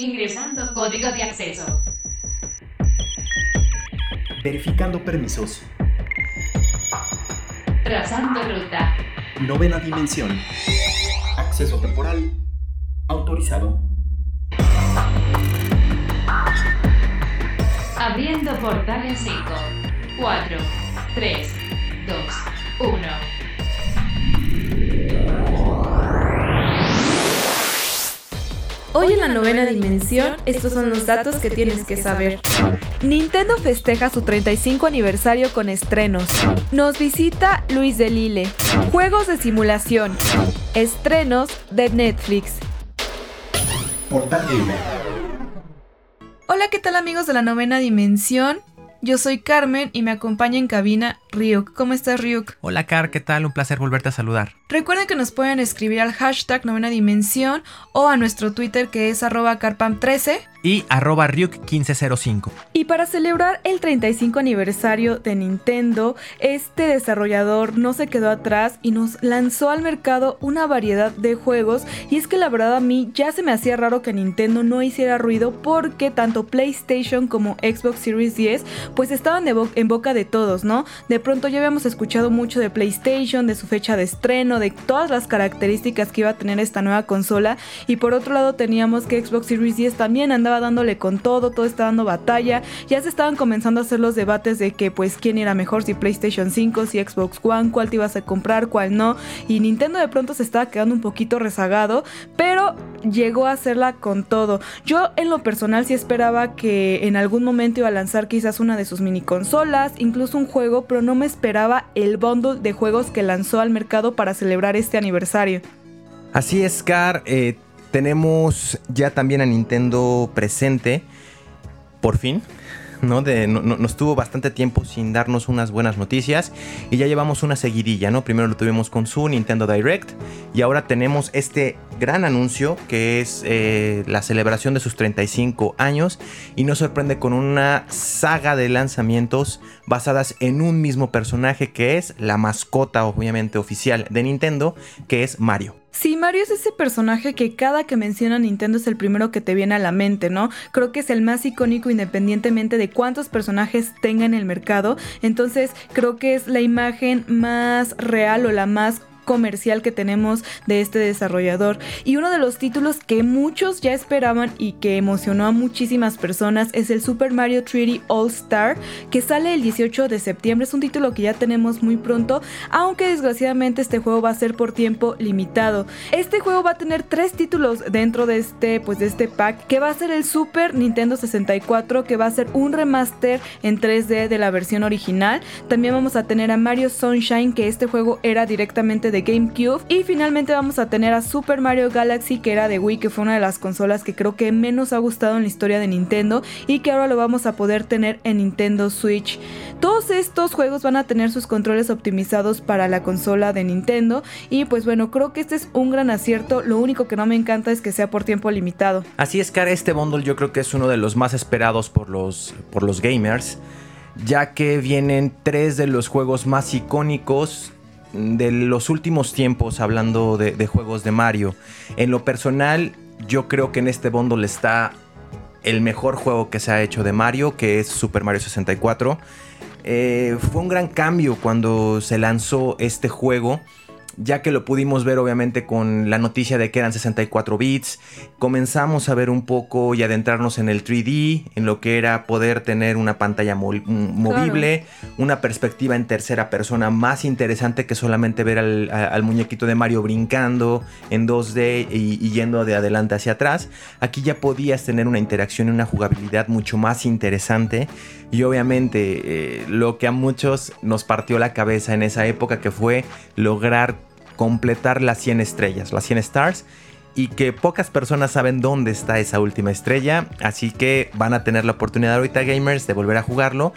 Ingresando código de acceso. Verificando permisos. Trazando ruta. Novena dimensión. Acceso temporal. Autorizado. Abriendo portal en 5, 4, 3, 2, 1. Hoy en la novena dimensión, estos son los datos que tienes que saber. Nintendo festeja su 35 aniversario con estrenos. Nos visita Luis de Lille. Juegos de simulación. Estrenos de Netflix. Hola, ¿qué tal amigos de la novena dimensión? Yo soy Carmen y me acompaña en cabina Ryuk. ¿Cómo estás, Ryuk? Hola, Car, ¿qué tal? Un placer volverte a saludar. Recuerden que nos pueden escribir al hashtag novena dimensión o a nuestro Twitter que es arroba carpam13 Y arroba Ryuk1505. Y para celebrar el 35 aniversario de Nintendo, este desarrollador no se quedó atrás y nos lanzó al mercado una variedad de juegos. Y es que la verdad a mí ya se me hacía raro que Nintendo no hiciera ruido porque tanto PlayStation como Xbox Series 10 pues estaban de bo- en boca de todos, ¿no? De pronto ya habíamos escuchado mucho de PlayStation, de su fecha de estreno, de todas las características que iba a tener esta nueva consola. Y por otro lado teníamos que Xbox Series 10 también andaba dándole con todo, todo está dando batalla. Ya se estaban comenzando a hacer los debates de que pues quién era mejor, si PlayStation 5, si Xbox One, cuál te ibas a comprar, cuál no. Y Nintendo de pronto se estaba quedando un poquito rezagado, pero llegó a hacerla con todo. Yo en lo personal sí esperaba que en algún momento iba a lanzar quizás una de sus mini consolas, incluso un juego, pero no me esperaba el bundle de juegos que lanzó al mercado para celebrar este aniversario. Así es, Car. eh, tenemos ya también a Nintendo presente. Por fin. ¿no? No- no- nos tuvo bastante tiempo sin darnos unas buenas noticias y ya llevamos una seguidilla, ¿no? Primero lo tuvimos con su Nintendo Direct y ahora tenemos este gran anuncio que es eh, la celebración de sus 35 años y nos sorprende con una saga de lanzamientos basadas en un mismo personaje que es la mascota obviamente oficial de Nintendo, que es Mario. Sí, Mario es ese personaje que cada que menciona Nintendo es el primero que te viene a la mente, ¿no? Creo que es el más icónico independientemente de cuántos personajes tenga en el mercado. Entonces, creo que es la imagen más real o la más comercial que tenemos de este desarrollador. Y uno de los títulos que muchos ya esperaban y que emocionó a muchísimas personas es el Super Mario 3D All Star que sale el 18 de septiembre. Es un título que ya tenemos muy pronto aunque desgraciadamente este juego va a ser por tiempo limitado. Este juego va a tener tres títulos dentro de este pues de este pack que va a ser el Super Nintendo 64 que va a ser un remaster en 3D de la versión original. También vamos a tener a Mario Sunshine que este juego era directamente de GameCube y finalmente vamos a tener a Super Mario Galaxy que era de Wii que fue una de las consolas que creo que menos ha gustado en la historia de Nintendo y que ahora lo vamos a poder tener en Nintendo Switch. Todos estos juegos van a tener sus controles optimizados para la consola de Nintendo y pues bueno, creo que este es un gran acierto, lo único que no me encanta es que sea por tiempo limitado. Así es, Car, este bundle yo creo que es uno de los más esperados por los, por los gamers, ya que vienen tres de los juegos más icónicos de los últimos tiempos hablando de, juegos de Mario. En lo personal, yo creo que en este bundle está el mejor juego que se ha hecho de Mario, que es Super Mario 64. Eh, fue un gran cambio cuando se lanzó este juego ya que lo pudimos ver obviamente con la noticia de que eran 64 bits, comenzamos a ver un poco y adentrarnos en el 3D, en lo que era poder tener una pantalla mo- movible, una perspectiva en tercera persona más interesante que solamente ver al, a- al muñequito de Mario brincando en 2D y, y yendo de adelante hacia atrás. Aquí ya podías tener una interacción y una jugabilidad mucho más interesante y obviamente eh, lo que a muchos nos partió la cabeza en esa época que fue lograr completar las 100 estrellas, las 100 stars. Y que pocas personas saben dónde está esa última estrella. Así que van a tener la oportunidad ahorita, gamers, de volver a jugarlo.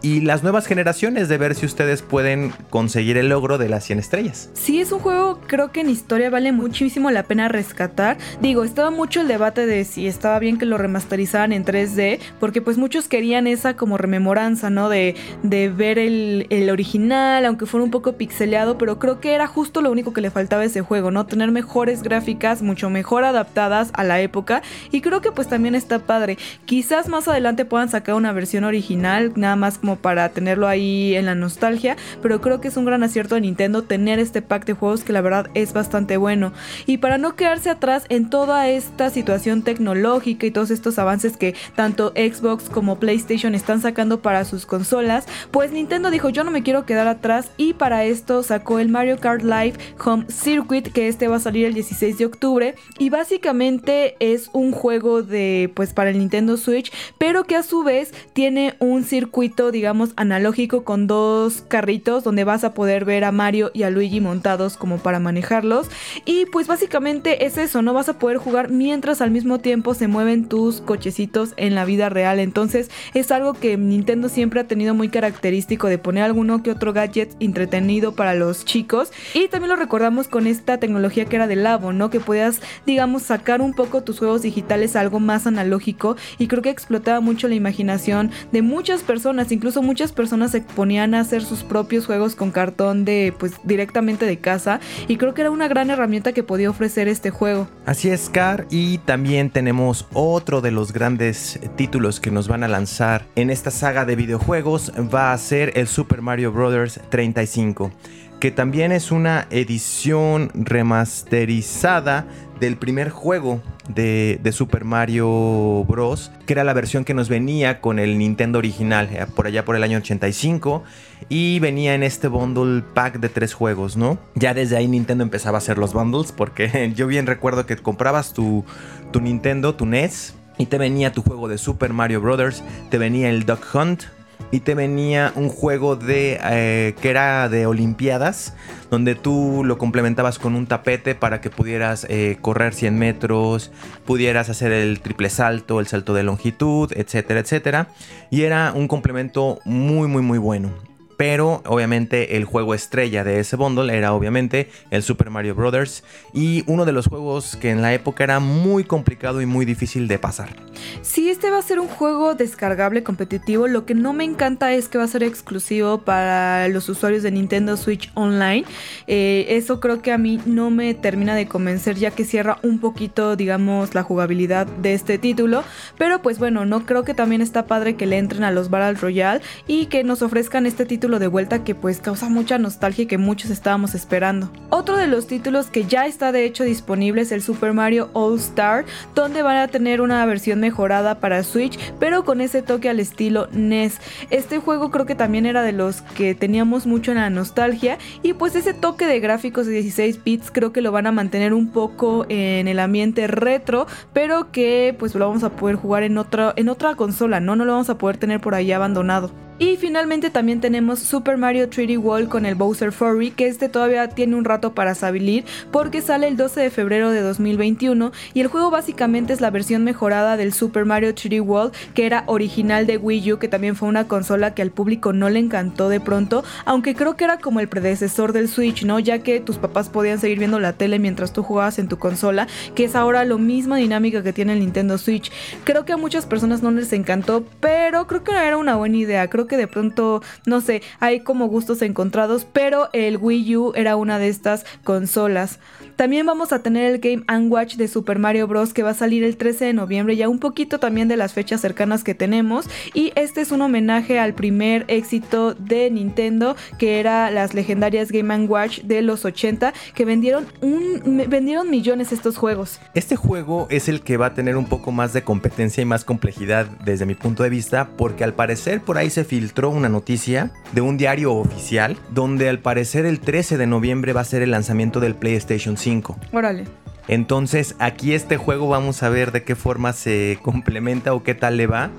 Y las nuevas generaciones de ver si ustedes pueden conseguir el logro de las 100 estrellas. Sí, es un juego creo que en historia vale muchísimo la pena rescatar. Digo, estaba mucho el debate de si estaba bien que lo remasterizaran en 3D, porque pues muchos querían esa como rememoranza, ¿no? De, de ver el, el original, aunque fuera un poco pixeleado, pero creo que era justo lo único que le faltaba a ese juego, ¿no? Tener mejores gráficas, mucho mejor adaptadas a la época y creo que pues también está padre. Quizás más adelante puedan sacar una versión original, nada más como para tenerlo ahí en la nostalgia, pero creo que es un gran acierto de Nintendo tener este pack de juegos que la verdad es bastante bueno. Y para no quedarse atrás en toda esta situación tecnológica y todos estos avances que tanto Xbox como PlayStation están sacando para sus consolas, pues Nintendo dijo yo no me quiero quedar atrás y para esto sacó el Mario Kart Live Home Circuit que este va a salir el 16 de octubre y básicamente es un juego de pues para el Nintendo Switch pero que a su vez tiene un circuito digamos analógico con dos carritos donde vas a poder ver a Mario y a Luigi montados como para manejarlos. Y pues básicamente es eso, no vas a poder jugar mientras al mismo tiempo se mueven tus cochecitos en la vida real. Entonces es algo que Nintendo siempre ha tenido muy característico de poner alguno que otro gadget entretenido para los chicos. Y también lo recordamos con esta tecnología que era de Labo, ¿no? Que podías digamos sacar un poco tus juegos digitales a algo más analógico. Y creo que explotaba mucho la imaginación de muchas personas, incluso muchas personas se ponían a hacer sus propios juegos con cartón de pues directamente de casa y creo que era una gran herramienta que podía ofrecer este juego. Así es, Car, y también tenemos otro de los grandes títulos que nos van a lanzar en esta saga de videojuegos, va a ser el Super Mario Bros. 35 que también es una edición remasterizada del primer juego de, Super Mario Bros. Que era la versión que nos venía con el Nintendo original, eh, por allá por el año 85. Y venía en este bundle pack de tres juegos, ¿no? Ya desde ahí Nintendo empezaba a hacer los bundles, porque yo bien recuerdo que comprabas tu, tu Nintendo, tu NES, y te venía tu juego de Super Mario Bros., te venía el Duck Hunt, y te venía un juego de eh, que era de olimpiadas donde tú lo complementabas con un tapete para que pudieras eh, correr 100 metros pudieras hacer el triple salto el salto de longitud etcétera etcétera. Y era un complemento muy muy muy bueno pero obviamente el juego estrella de ese bundle era obviamente el Super Mario Bros. Y uno de los juegos que en la época era muy complicado y muy difícil de pasar. Sí, este va a ser un juego descargable competitivo. Lo que no me encanta es que va a ser exclusivo para los usuarios de Nintendo Switch Online. Eh, eso creo que a mí no me termina de convencer ya que cierra un poquito, digamos, la jugabilidad de este título. Pero pues bueno, no creo que también está padre que le entren a los Battle Royale y que nos ofrezcan este título de vuelta que pues causa mucha nostalgia y que muchos estábamos esperando. Otro de los títulos que ya está de hecho disponible es el Super Mario All Star, donde van a tener una versión mejorada para Switch, pero con ese toque al estilo NES. Este juego creo que también era de los que teníamos mucho en la nostalgia y pues ese toque de gráficos de 16 bits creo que lo van a mantener un poco en el ambiente retro, pero que pues lo vamos a poder jugar en otra en otra consola, ¿no? No lo vamos a poder tener por ahí abandonado. Y finalmente también tenemos Super Mario 3D World con el Bowser Furry, que este todavía tiene un rato para salir porque sale el 12 de febrero de 2021 y el juego básicamente es la versión mejorada del Super Mario 3D World que era original de Wii U, que también fue una consola que al público no le encantó de pronto, aunque creo que era como el predecesor del Switch, ¿no? Ya que tus papás podían seguir viendo la tele mientras tú jugabas en tu consola, que es ahora lo misma dinámica que tiene el Nintendo Switch. Creo que a muchas personas no les encantó, pero creo que era una buena idea. Creo que de pronto, no sé, hay como gustos encontrados, pero el Wii U era una de estas consolas. También vamos a tener el Game Watch de Super Mario Bros. que va a salir el 13 de noviembre, ya un poquito también de las fechas cercanas que tenemos. Y este es un homenaje al primer éxito de Nintendo, que era las legendarias Game Watch de los 80, que vendieron, un, vendieron millones estos juegos. Este juego es el que va a tener un poco más de competencia y más complejidad desde mi punto de vista, porque al parecer por ahí se filtró una noticia de un diario oficial, donde al parecer el 13 de noviembre va a ser el lanzamiento del PlayStation 5 Órale. Entonces aquí este juego vamos a ver de qué forma se complementa o qué tal le va.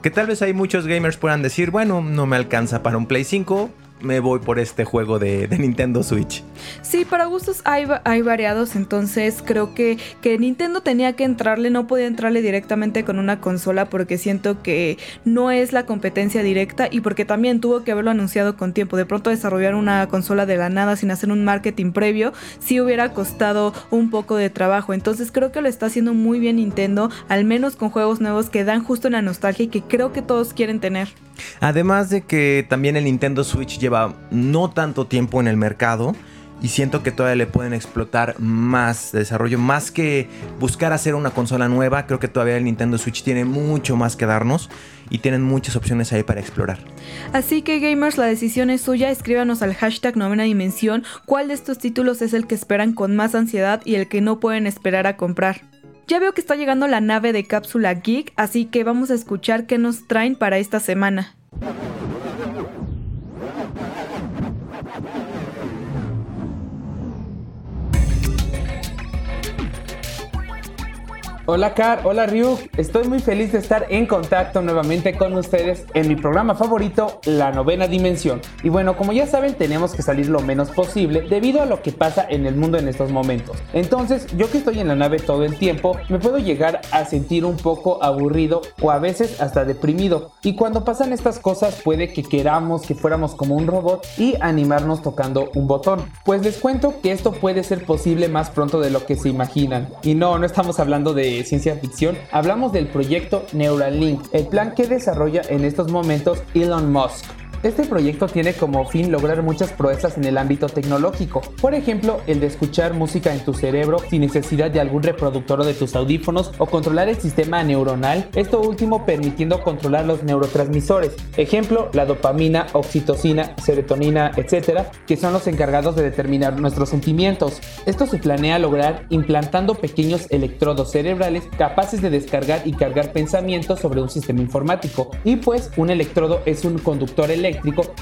Que tal vez hay muchos gamers puedan decir, bueno, no me alcanza para un Play 5, me voy por este juego de, Nintendo Switch. Sí, para gustos hay, variados, entonces creo que, que Nintendo tenía que entrarle, no podía entrarle directamente con una consola porque siento que no es la competencia directa y porque también tuvo que haberlo anunciado con tiempo. De pronto desarrollar una consola de la nada sin hacer un marketing previo, sí hubiera costado un poco de trabajo. Entonces creo que lo está haciendo muy bien Nintendo, al menos con juegos nuevos que dan justo la nostalgia y que creo que todos quieren tener. Además de que también el Nintendo Switch lleva no tanto tiempo en el mercado y siento que todavía le pueden explotar más desarrollo, más que buscar hacer una consola nueva, creo que todavía el Nintendo Switch tiene mucho más que darnos y tienen muchas opciones ahí para explorar. Así que gamers, la decisión es suya, escríbanos al hashtag novena dimensión cuál de estos títulos es el que esperan con más ansiedad y el que no pueden esperar a comprar. Ya veo que está llegando la nave de cápsula geek, así que vamos a escuchar qué nos traen para esta semana. Hola Car, hola Ryuk, estoy muy feliz de estar en contacto nuevamente con ustedes en mi programa favorito, La Novena Dimensión. Y bueno, como ya saben, tenemos que salir lo menos posible debido a lo que pasa en el mundo en estos momentos. Entonces, yo que estoy en la nave todo el tiempo, me puedo llegar a sentir un poco aburrido o a veces hasta deprimido. Y cuando pasan estas cosas puede que queramos que fuéramos como un robot y animarnos tocando un botón. Pues les cuento que esto puede ser posible más pronto de lo que se imaginan. Y no, no estamos hablando de ciencia ficción, hablamos del proyecto Neuralink, el plan que desarrolla en estos momentos Elon Musk. Este proyecto tiene como fin lograr muchas proezas en el ámbito tecnológico, por ejemplo, el de escuchar música en tu cerebro sin necesidad de algún reproductor de tus audífonos o controlar el sistema neuronal, esto último permitiendo controlar los neurotransmisores, ejemplo, la dopamina, oxitocina, serotonina, etcétera, que son los encargados de determinar nuestros sentimientos. Esto se planea lograr implantando pequeños electrodos cerebrales capaces de descargar y cargar pensamientos sobre un sistema informático, y pues un electrodo es un conductor eléctrico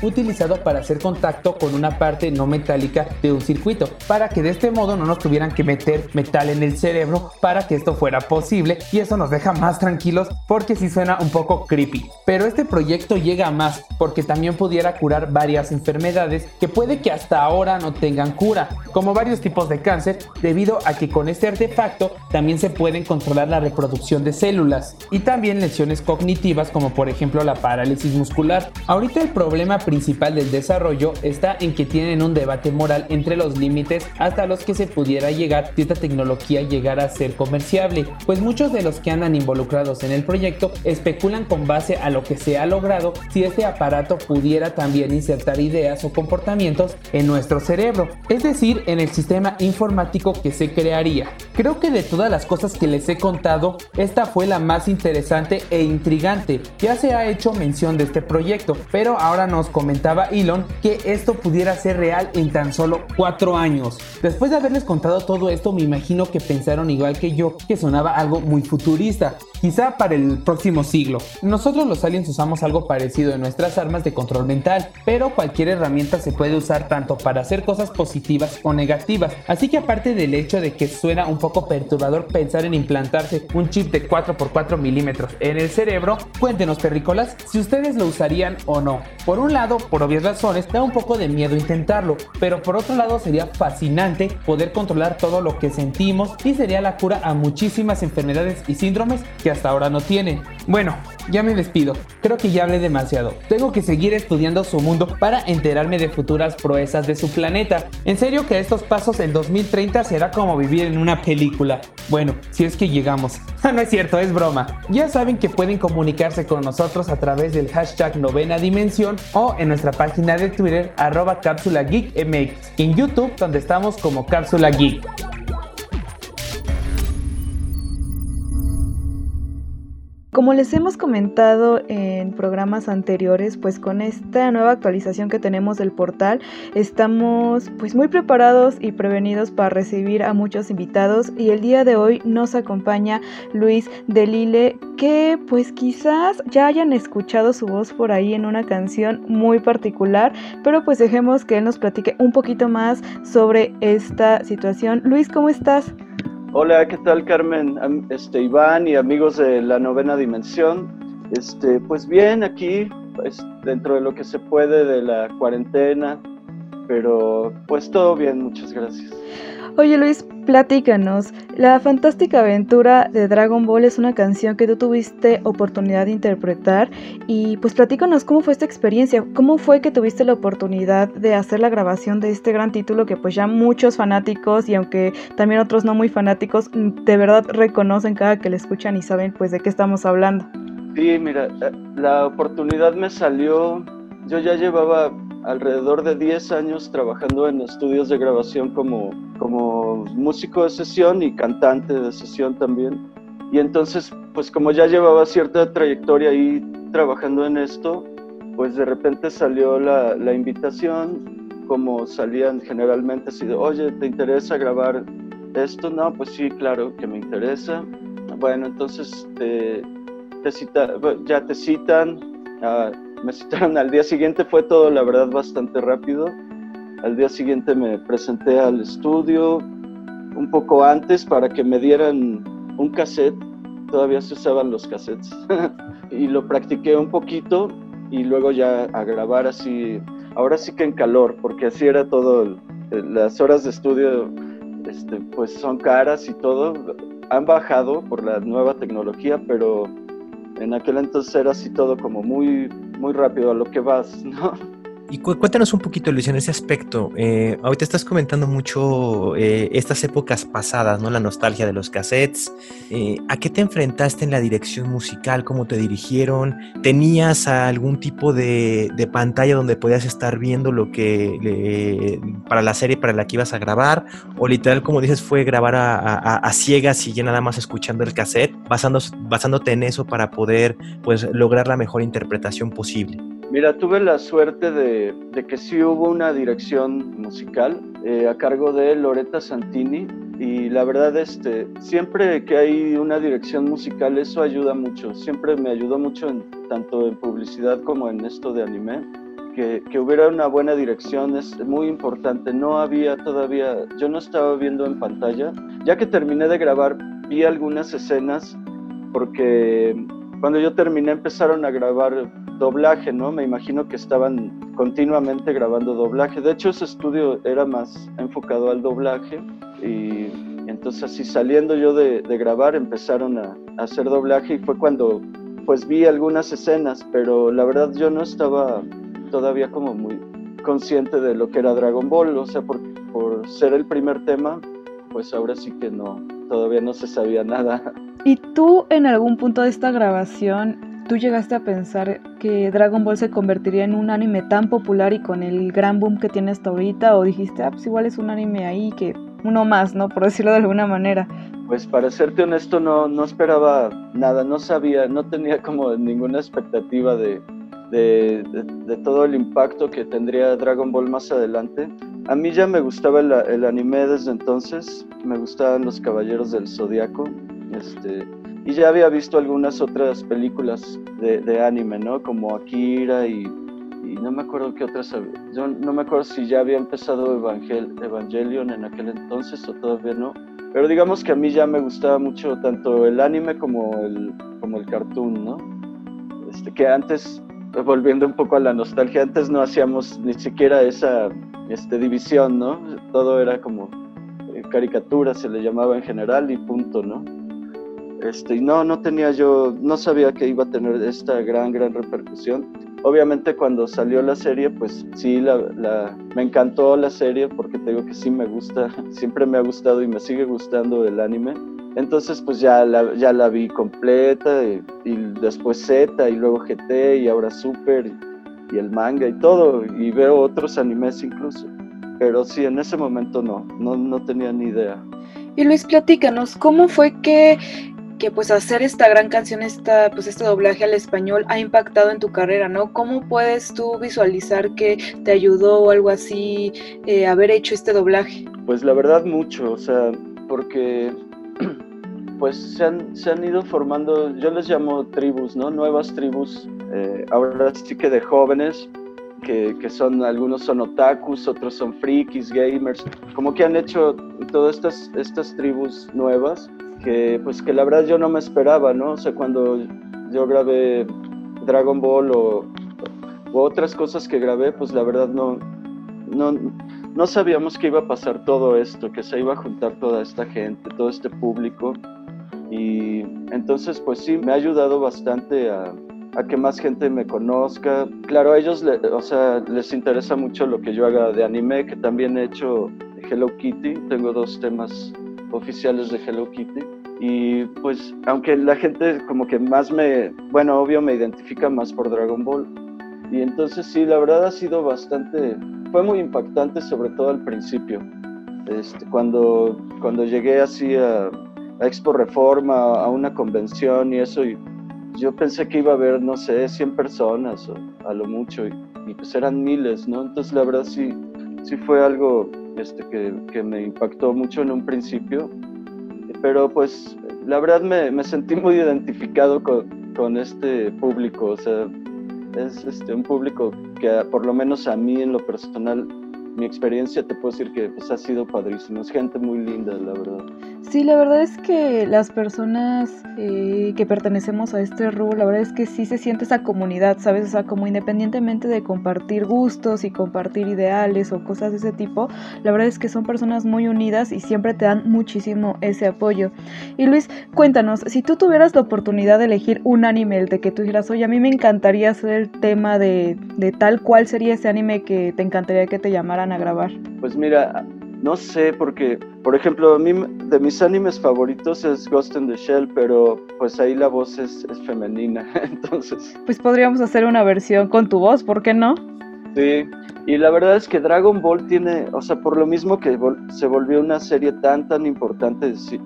utilizado para hacer contacto con una parte no metálica de un circuito, para que de este modo no nos tuvieran que meter metal en el cerebro para que esto fuera posible y eso nos deja más tranquilos porque si suena un poco creepy. Pero este proyecto llega a más porque también pudiera curar varias enfermedades que puede que hasta ahora no tengan cura, como varios tipos de cáncer, debido a que con este artefacto también se pueden controlar la reproducción de células y también lesiones cognitivas como por ejemplo la parálisis muscular. Ahorita el problema principal del desarrollo está en que tienen un debate moral entre los límites hasta los que se pudiera llegar si esta tecnología llegara a ser comerciable, pues muchos de los que andan involucrados en el proyecto especulan con base a lo que se ha logrado si este aparato pudiera también insertar ideas o comportamientos en nuestro cerebro, es decir, en el sistema informático que se crearía. Creo que de todas las cosas que les he contado, esta fue la más interesante e intrigante. Ya se ha hecho mención de este proyecto, pero ahora nos comentaba Elon que esto pudiera ser real en tan solo 4 años. Después de haberles contado todo esto, me imagino que pensaron igual que yo que sonaba algo muy futurista, quizá para el próximo siglo. Nosotros los aliens usamos algo parecido en nuestras armas de control mental, pero cualquier herramienta se puede usar tanto para hacer cosas positivas o negativas. Así que aparte del hecho de que suena un poco perturbador pensar en implantarse un chip de 4x4 milímetros en el cerebro, cuéntenos perrícolas si ustedes lo usarían o no. Por un lado, por obvias razones, da un poco de miedo intentarlo, pero por otro lado sería fascinante poder controlar todo lo que sentimos y sería la cura a muchísimas enfermedades y síndromes que hasta ahora no tienen. Bueno, ya me despido, creo que ya hablé demasiado. Tengo que seguir estudiando su mundo para enterarme de futuras proezas de su planeta. En serio que estos pasos en 2030 será como vivir en una película. Bueno, si es que llegamos. no es cierto, es broma. Ya saben que pueden comunicarse con nosotros a través del hashtag novena dimensión o en nuestra página de Twitter arroba cápsula geek en YouTube donde estamos como cápsula geek. Como les hemos comentado en programas anteriores, pues con esta nueva actualización que tenemos del portal, estamos pues muy preparados y prevenidos para recibir a muchos invitados y el día de hoy nos acompaña Luis Delile, que pues quizás ya hayan escuchado su voz por ahí en una canción muy particular, pero pues dejemos que él nos platique un poquito más sobre esta situación. Luis, ¿cómo estás? Hola, ¿qué tal Carmen? Este, Iván y amigos de la novena dimensión. Este, pues bien, aquí, pues, dentro de lo que se puede de la cuarentena, pero pues todo bien, muchas gracias. Oye Luis, platícanos. La fantástica aventura de Dragon Ball es una canción que tú tuviste oportunidad de interpretar y pues platícanos cómo fue esta experiencia, cómo fue que tuviste la oportunidad de hacer la grabación de este gran título que pues ya muchos fanáticos y aunque también otros no muy fanáticos de verdad reconocen cada que le escuchan y saben pues de qué estamos hablando. Sí, mira, eh, la oportunidad me salió, yo ya llevaba alrededor de 10 años trabajando en estudios de grabación como, como músico de sesión y cantante de sesión también. Y entonces, pues como ya llevaba cierta trayectoria ahí trabajando en esto, pues de repente salió la, la invitación, como salían generalmente así de, oye, ¿te interesa grabar esto? No, pues sí, claro que me interesa. Bueno, entonces te, te cita, ya te citan, ah, me citaron al día siguiente, fue todo la verdad bastante rápido. Al día siguiente me presenté al estudio un poco antes para que me dieran un cassette, todavía se usaban los cassettes, y lo practiqué un poquito y luego ya a grabar así, ahora sí que en calor, porque así era todo, las horas de estudio este, pues son caras y todo, han bajado por la nueva tecnología, pero en aquel entonces era así todo como muy, muy rápido a lo que vas, ¿no? Y cuéntanos un poquito, Luis, en ese aspecto. Eh, ahorita estás comentando mucho eh, estas épocas pasadas, ¿no? La nostalgia de los cassettes. Eh, ¿A qué te enfrentaste en la dirección musical? ¿Cómo te dirigieron? ¿Tenías algún tipo de, pantalla donde podías estar viendo lo que para la serie para la que ibas a grabar? ¿O literal, como dices, fue grabar a, ciegas y ya nada más escuchando el cassette, basándote en eso para poder pues, lograr la mejor interpretación posible? Mira, tuve la suerte de, que sí hubo una dirección musical eh, a cargo de Loretta Santini y la verdad este, siempre que hay una dirección musical eso ayuda mucho, siempre me ayudó mucho en, tanto en publicidad como en esto de anime. Que, que, hubiera una buena dirección es muy importante. No había todavía, yo no estaba viendo en pantalla. Ya que terminé de grabar, vi algunas escenas porque cuando yo terminé empezaron a grabar doblaje, ¿no? Me imagino que estaban continuamente grabando doblaje. De hecho, ese estudio era más enfocado al doblaje y entonces así saliendo yo de, grabar empezaron a, hacer doblaje y fue cuando pues vi algunas escenas, pero la verdad yo no estaba todavía como muy consciente de lo que era Dragon Ball, o sea, por, por ser el primer tema, pues ahora sí que no, todavía no se sabía nada. ¿Y tú en algún punto de esta grabación ¿Tú llegaste a pensar que Dragon Ball se convertiría en un anime tan popular y con el gran boom que tiene hasta ahorita? ¿O dijiste, ah, pues igual es un anime ahí que uno más, ¿no? Por decirlo de alguna manera. Pues para serte honesto, no, no esperaba nada, no sabía, no tenía como ninguna expectativa de, de, todo el impacto que tendría Dragon Ball más adelante. A mí ya me gustaba el, anime desde entonces, me gustaban los Caballeros del Zodiaco. Este, y ya había visto algunas otras películas de, anime, ¿no? Como Akira y, no me acuerdo qué otras. Yo no me acuerdo si ya había empezado Evangel, Evangelion en aquel entonces o todavía no. Pero digamos que a mí ya me gustaba mucho tanto el anime como el, como el cartoon, ¿no? Este, que antes, volviendo un poco a la nostalgia, antes no hacíamos ni siquiera esa este, división, ¿no? Todo era como eh, caricatura, se le llamaba en general y punto, ¿no? Este, y no, no tenía yo, no sabía que iba a tener esta gran, gran repercusión. Obviamente cuando salió la serie, pues sí, la, me encantó la serie porque te digo que sí me gusta, siempre me ha gustado y me sigue gustando el anime. Entonces pues ya la, ya la vi completa y, después Z y luego GT y ahora Super y, y el manga y todo y veo otros animes incluso. Pero sí, en ese momento no, no, no tenía ni idea. Y Luis, platícanos, ¿cómo fue que que pues hacer esta gran canción, esta, pues este doblaje al español ha impactado en tu carrera, ¿no? ¿Cómo puedes tú visualizar que te ayudó o algo así eh, haber hecho este doblaje? Pues la verdad mucho, o sea, porque pues se han, se han ido formando, yo les llamo tribus, ¿no? Nuevas tribus, eh, ahora sí que de jóvenes, que, que, son, algunos son otakus, otros son frikis, gamers, como que han hecho todas estas, estas tribus nuevas que pues que la verdad yo no me esperaba, ¿no? O sea, cuando yo grabé Dragon Ball o, otras cosas que grabé, pues la verdad no, no, no sabíamos que iba a pasar todo esto, que se iba a juntar toda esta gente, todo este público. Y entonces, pues sí, me ha ayudado bastante a, a que más gente me conozca. Claro, a ellos o sea, les interesa mucho lo que yo haga de anime, que también he hecho Hello Kitty. Tengo dos temas oficiales de Hello Kitty. Y pues, aunque la gente como que más me, bueno, obvio me identifica más por Dragon Ball. Y entonces sí, la verdad ha sido bastante, fue muy impactante sobre todo al principio. Este, cuando, cuando llegué así a, a Expo Reforma, a una convención y eso, y yo pensé que iba a haber, no sé, 100 personas a lo mucho, y, y pues eran miles, ¿no? Entonces la verdad sí, sí fue algo este, que, que, me impactó mucho en un principio, pero pues la verdad me, me sentí muy identificado con, con, este público, o sea, es este, un público que por lo menos a mí en lo personal mi experiencia te puedo decir que pues, ha sido padrísimo. Es gente muy linda, la verdad. Sí, la verdad es que las personas eh, que pertenecemos a este rubro, la verdad es que sí se siente esa comunidad, ¿sabes? O sea, como independientemente de compartir gustos y compartir ideales o cosas de ese tipo, la verdad es que son personas muy unidas y siempre te dan muchísimo ese apoyo. Y Luis, cuéntanos, si tú tuvieras la oportunidad de elegir un anime, el de que tú dijeras, oye, a mí me encantaría hacer el tema de, de tal, ¿cuál sería ese anime que te encantaría que te llamara? a grabar? Pues mira, no sé, porque, por ejemplo, a mí de mis animes favoritos es Ghost in the Shell, pero pues ahí la voz es, es femenina, entonces. Pues podríamos hacer una versión con tu voz, ¿por qué no? Sí, y la verdad es que Dragon Ball tiene, o sea, por lo mismo que se volvió una serie tan, tan importante, se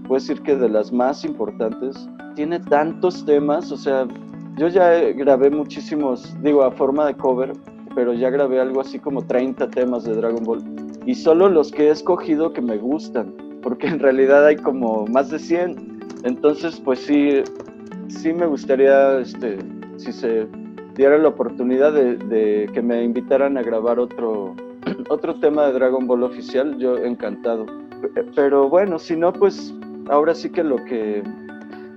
puede decir que de las más importantes, tiene tantos temas, o sea, yo ya grabé muchísimos, digo, a forma de cover, pero ya grabé algo así como 30 temas de Dragon Ball. Y solo los que he escogido que me gustan, porque en realidad hay como más de 100. Entonces, pues sí, sí me gustaría, este, si se diera la oportunidad de, que me invitaran a grabar otro, otro tema de Dragon Ball oficial, yo encantado. Pero bueno, si no, pues ahora sí que lo que...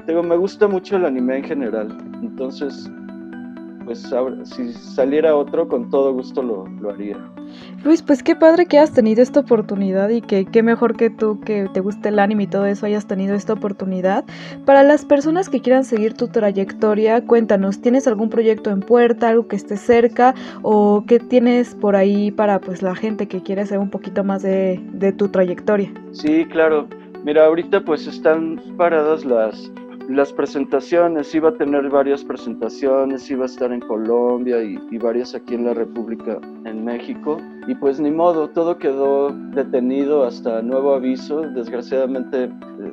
Digo, me gusta mucho el anime en general. Entonces, pues si saliera otro, con todo gusto lo, lo, haría. Luis, pues qué padre que has tenido esta oportunidad y que qué mejor que tú, que te guste el anime y todo eso, hayas tenido esta oportunidad. Para las personas que quieran seguir tu trayectoria, cuéntanos, ¿tienes algún proyecto en puerta, algo que esté cerca o qué tienes por ahí para pues la gente que quiere saber un poquito más de, de tu trayectoria? Sí, claro. Mira, ahorita pues están paradas las las presentaciones, iba a tener varias presentaciones, iba a estar en Colombia y, varias aquí en la República, en México. Y pues ni modo, todo quedó detenido hasta nuevo aviso. Desgraciadamente eh,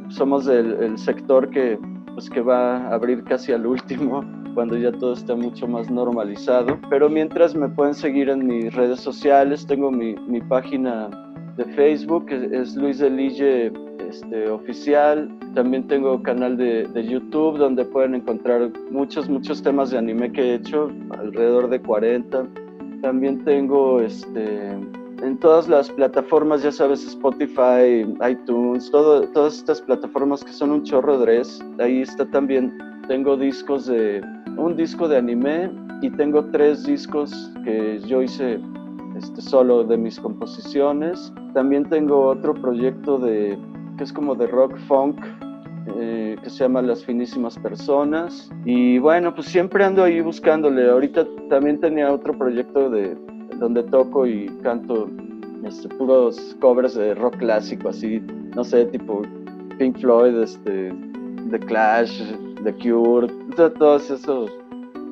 somos el, el, sector que, pues, que va a abrir casi al último cuando ya todo está mucho más normalizado. Pero mientras me pueden seguir en mis redes sociales, tengo mi, mi página de Facebook, es Luis Delille este, oficial. También tengo canal de, de, YouTube donde pueden encontrar muchos, muchos temas de anime que he hecho, alrededor de 40. También tengo este, en todas las plataformas, ya sabes, Spotify, iTunes, todo, todas estas plataformas que son un chorro de. Ahí está también, tengo discos de, un disco de anime y tengo tres discos que yo hice este, solo de mis composiciones. También tengo otro proyecto de que es como de rock funk, eh, que se llama Las Finísimas Personas. Y bueno, pues siempre ando ahí buscándole. Ahorita también tenía otro proyecto de donde toco y canto este, puros covers de rock clásico, así, no sé, tipo Pink Floyd, este, The Clash, The Cure, todos esos.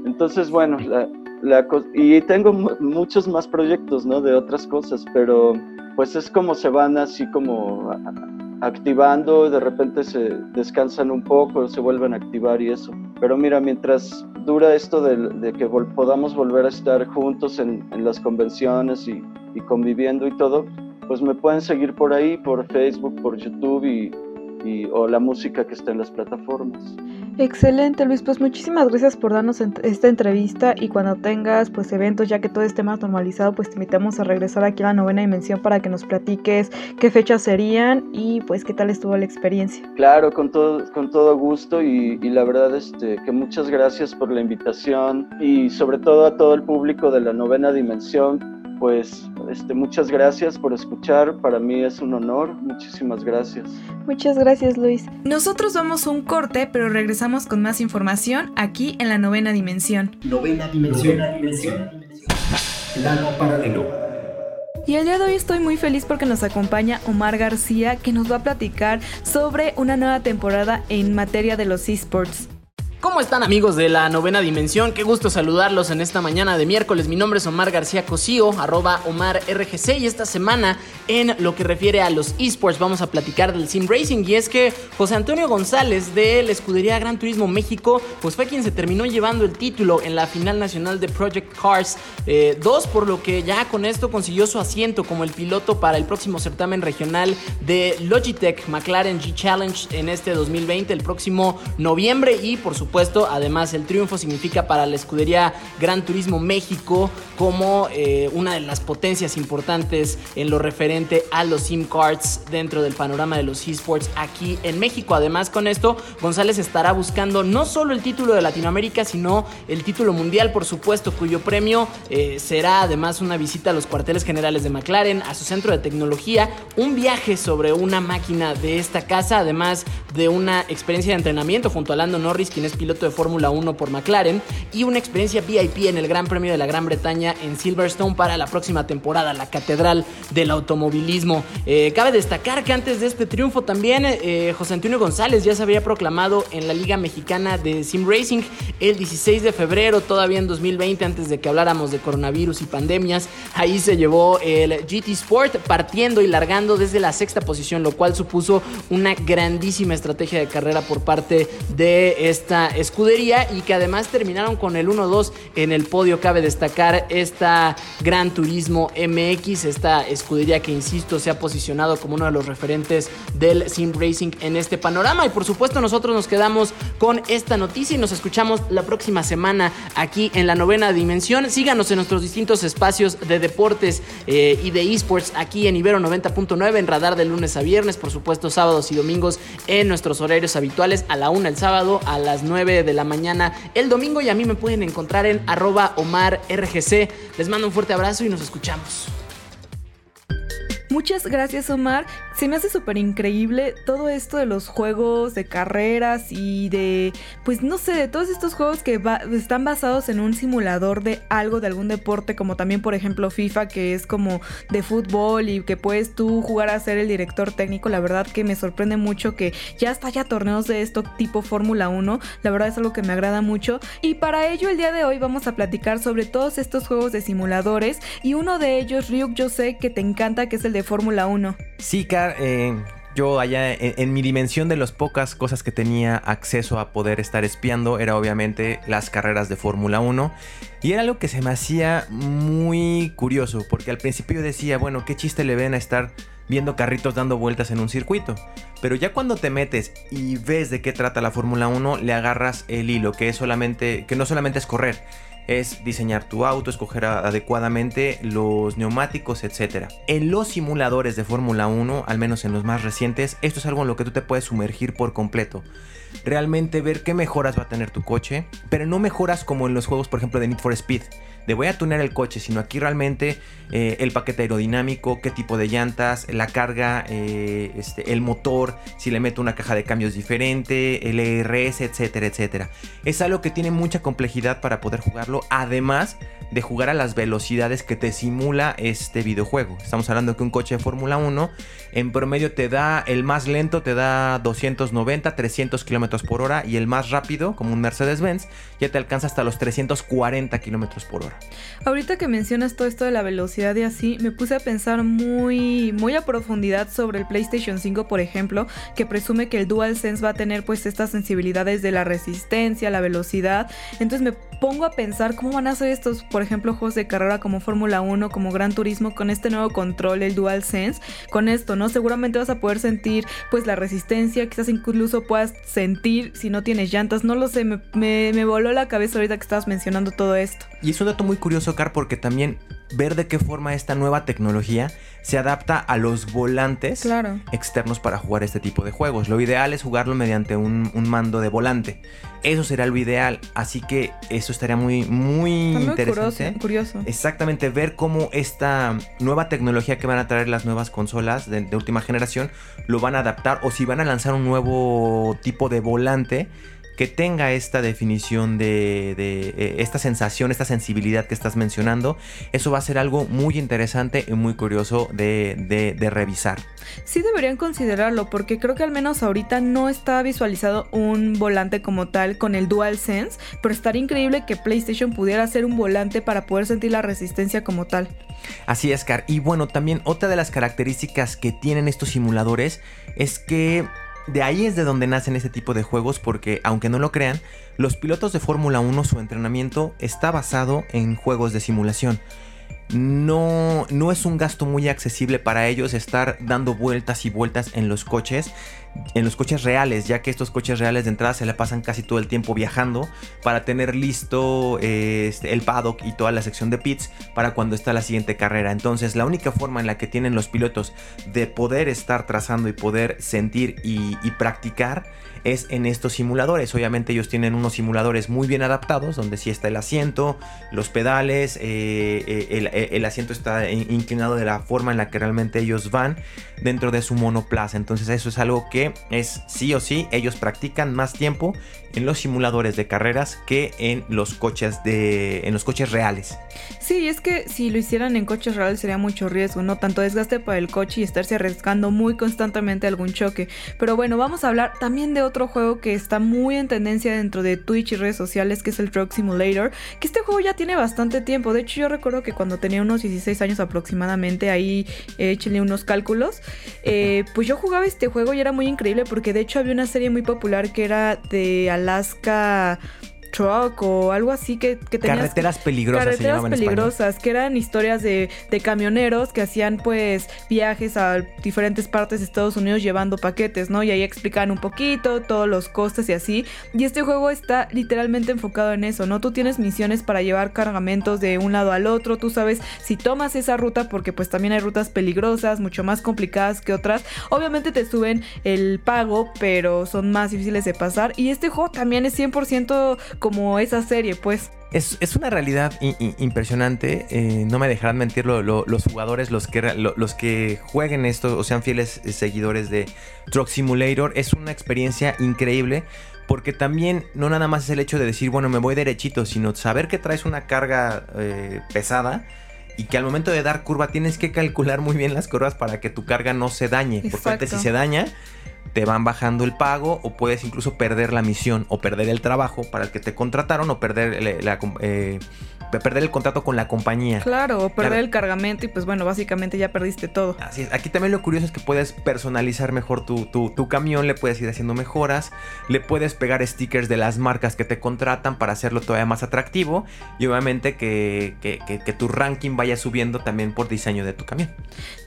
Entonces, bueno, la, la y tengo muchos más proyectos, ¿no? De otras cosas, pero pues es como se van así como activando, de repente se descansan un poco, se vuelven a activar y eso. Pero mira, mientras dura esto de, de que podamos volver a estar juntos en, en las convenciones y, y, conviviendo y todo, pues me pueden seguir por ahí, por Facebook, por YouTube y, y, o la música que está en las plataformas. Excelente Luis, pues muchísimas gracias por darnos esta entrevista y cuando tengas pues eventos ya que todo esté más normalizado pues te invitamos a regresar aquí a la novena dimensión para que nos platiques qué fechas serían y pues qué tal estuvo la experiencia. Claro, con todo, con todo gusto y, y la verdad este, que muchas gracias por la invitación y sobre todo a todo el público de la novena dimensión pues este, muchas gracias por escuchar. Para mí es un honor. Muchísimas gracias. Muchas gracias, Luis. Nosotros vamos un corte, pero regresamos con más información aquí en la novena dimensión. Novena dimensión. Novena dimensión. Plano paralelo. Y el día de hoy estoy muy feliz porque nos acompaña Omar García, que nos va a platicar sobre una nueva temporada en materia de los esports. ¿Cómo están amigos de la novena dimensión? Qué gusto saludarlos en esta mañana de miércoles. Mi nombre es Omar García Cosío, arroba Omar RGC y esta semana en lo que refiere a los esports vamos a platicar del Sim Racing y es que José Antonio González de la escudería Gran Turismo México pues fue quien se terminó llevando el título en la final nacional de Project Cars 2 eh, por lo que ya con esto consiguió su asiento como el piloto para el próximo certamen regional de Logitech McLaren G Challenge en este 2020 el próximo noviembre y por supuesto además el triunfo significa para la escudería Gran Turismo México como eh, una de las potencias importantes en lo referente a los SIM cards dentro del panorama de los esports aquí en México. Además con esto, González estará buscando no solo el título de Latinoamérica, sino el título mundial, por supuesto, cuyo premio eh, será además una visita a los cuarteles generales de McLaren, a su centro de tecnología, un viaje sobre una máquina de esta casa, además de una experiencia de entrenamiento junto a Lando Norris, quien es piloto de Fórmula 1 por McLaren, y una experiencia VIP en el Gran Premio de la Gran Bretaña en Silverstone para la próxima temporada, la Catedral del Automovilismo. Eh, cabe destacar que antes de este triunfo también eh, José Antonio González ya se había proclamado en la Liga Mexicana de Sim Racing el 16 de febrero, todavía en 2020, antes de que habláramos de coronavirus y pandemias. Ahí se llevó el GT Sport partiendo y largando desde la sexta posición, lo cual supuso una grandísima estrategia de carrera por parte de esta escudería y que además terminaron con el 1-2 en el podio. Cabe destacar esta Gran Turismo MX, esta escudería que, insisto, se ha posicionado como uno de los referentes del Sim Racing en este panorama. Y por supuesto, nosotros nos quedamos con esta noticia y nos escuchamos la próxima semana aquí en la novena dimensión. Síganos en nuestros distintos espacios de deportes eh, y de esports aquí en Ibero 90.9, en radar de lunes a viernes, por supuesto, sábados y domingos en nuestros horarios habituales, a la una el sábado, a las 9 de la mañana el domingo y a mí me pueden encontrar en arroba omarrgc. Les mando un fuerte abrazo y nos escuchamos. Muchas gracias Omar. Se me hace súper increíble todo esto de los juegos de carreras y de, pues no sé, de todos estos juegos que están basados en un simulador de algo, de algún deporte, como también por ejemplo FIFA, que es como de fútbol y que puedes tú jugar a ser el director técnico. La verdad que me sorprende mucho que ya hasta haya torneos de esto tipo Fórmula 1. La verdad es algo que me agrada mucho. Y para ello el día de hoy vamos a platicar sobre todos estos juegos de simuladores y uno de ellos, Ryuk, yo sé que te encanta, que es el de Fórmula 1. Sí, Car, eh, yo allá en, mi dimensión de las pocas cosas que tenía acceso a poder estar espiando era obviamente las carreras de Fórmula 1 y era algo que se me hacía muy curioso porque al principio decía, bueno, qué chiste le ven a estar viendo carritos dando vueltas en un circuito. Pero ya cuando te metes y ves de qué trata la Fórmula 1, le agarras el hilo, que es solamente que no solamente es correr, es diseñar tu auto, escoger adecuadamente los neumáticos, etc. En los simuladores de Fórmula 1, al menos en los más recientes, esto es algo en lo que tú te puedes sumergir por completo. Realmente ver qué mejoras va a tener tu coche, pero no mejoras como en los juegos, por ejemplo, de Need for Speed de voy a tunear el coche, sino aquí realmente eh, el paquete aerodinámico, qué tipo de llantas, la carga, eh, este, el motor, si le meto una caja de cambios diferente, el ERS, etcétera, etcétera. Es algo que tiene mucha complejidad para poder jugarlo, además de jugar a las velocidades que te simula este videojuego. Estamos hablando que un coche de Fórmula 1 en promedio te da, el más lento te da 290, 300 kilómetros por hora y el más rápido, como un Mercedes-Benz, ya te alcanza hasta los 340 kilómetros por hora. Ahorita que mencionas todo esto de la velocidad y así, me puse a pensar muy, muy a profundidad sobre el PlayStation 5, por ejemplo, que presume que el DualSense va a tener pues estas sensibilidades de la resistencia, la velocidad. Entonces me pongo a pensar cómo van a ser estos, por ejemplo, juegos de carrera como Fórmula 1, como Gran Turismo, con este nuevo control, el DualSense. Con esto, ¿no? Seguramente vas a poder sentir pues la resistencia, quizás incluso puedas sentir si no tienes llantas, no lo sé, me, voló la cabeza ahorita que estabas mencionando todo esto. Y muy curioso, Car, porque también ver de qué forma esta nueva tecnología se adapta a los volantes externos para jugar este tipo de juegos. Lo ideal es jugarlo mediante un, mando de volante. Eso será lo ideal, así que eso estaría muy, muy interesante. Curioso, Exactamente, ver cómo esta nueva tecnología que van a traer las nuevas consolas de, de última generación lo van a adaptar o si van a lanzar un nuevo tipo de volante que tenga esta definición de, eh, esta sensación, esta sensibilidad que estás mencionando, eso va a ser algo muy interesante y muy curioso de, revisar. Sí deberían considerarlo porque creo que al menos ahorita no está visualizado un volante como tal con el DualSense, pero estaría increíble que PlayStation pudiera hacer un volante para poder sentir la resistencia como tal. Así es, Car. Y bueno, también otra de las características que tienen estos simuladores es que de ahí es de donde nacen este tipo de juegos porque, aunque no lo crean, los pilotos de Fórmula 1 su entrenamiento está basado en juegos de simulación no, no es un gasto muy accesible para ellos estar dando vueltas y vueltas en los coches, en los coches reales, ya que estos coches reales de entrada se le pasan casi todo el tiempo viajando para tener listo este, el paddock y toda la sección de pits para cuando está la siguiente carrera. Entonces, la única forma en la que tienen los pilotos de poder estar trazando y poder sentir y, practicar es en estos simuladores. Obviamente ellos tienen unos simuladores muy bien adaptados, donde sí está el asiento, los pedales, eh, eh, eh, el, asiento está inclinado de la forma en la que realmente ellos van dentro de su monoplaza. Entonces eso es algo que es sí o sí, ellos practican más tiempo en los simuladores de carreras que en los coches de en los coches reales. Sí, es que si lo hicieran en coches reales sería mucho riesgo, no tanto desgaste para el coche y estarse arriesgando muy constantemente algún choque. Pero bueno, vamos a hablar también de otro juego que está muy en tendencia dentro de Twitch y redes sociales, que es el Truck Simulator, que este juego ya tiene bastante tiempo. De hecho, yo recuerdo que cuando tenía unos 16 años aproximadamente, ahí eh, échenle unos cálculos, eh, pues yo jugaba este juego y era muy increíble porque de hecho había una serie muy popular que era de Alaska truck o algo así que, que carreteras peligrosas carreteras peligrosas que eran historias de, de, camioneros que hacían pues viajes a diferentes partes de Estados Unidos llevando paquetes no y ahí explican un poquito todos los costes y así. Y este juego está literalmente enfocado en eso no tú tienes misiones para llevar cargamentos de un lado al otro tú sabes si tomas esa ruta porque pues también hay rutas peligrosas mucho más complicadas que otras. Obviamente te suben el pago pero son más difíciles de pasar. Y este juego también es 100% como esa serie, pues. Es, una realidad impresionante. Eh, no me dejarán mentir los jugadores, los que, los que jueguen esto o sean fieles seguidores de Truck Simulator. Es una experiencia increíble porque también no nada más es el hecho de decir, bueno, me voy derechito, sino saber que traes una carga eh, pesada y que al momento de dar curva tienes que calcular muy bien las curvas para que tu carga no se dañe. Porque si se daña, te van bajando el pago o puedes incluso perder la misión o perder el trabajo para el que te contrataron o perder la, eh, perder el contrato con la compañía. Claro, o perder el cargamento y pues bueno, básicamente ya perdiste todo. Así es. Aquí también lo curioso es que puedes personalizar mejor tu, tu, camión, le puedes ir haciendo mejoras, le puedes pegar stickers de las marcas que te contratan para hacerlo todavía más atractivo y obviamente que, que, que tu ranking vaya subiendo también por diseño de tu camión.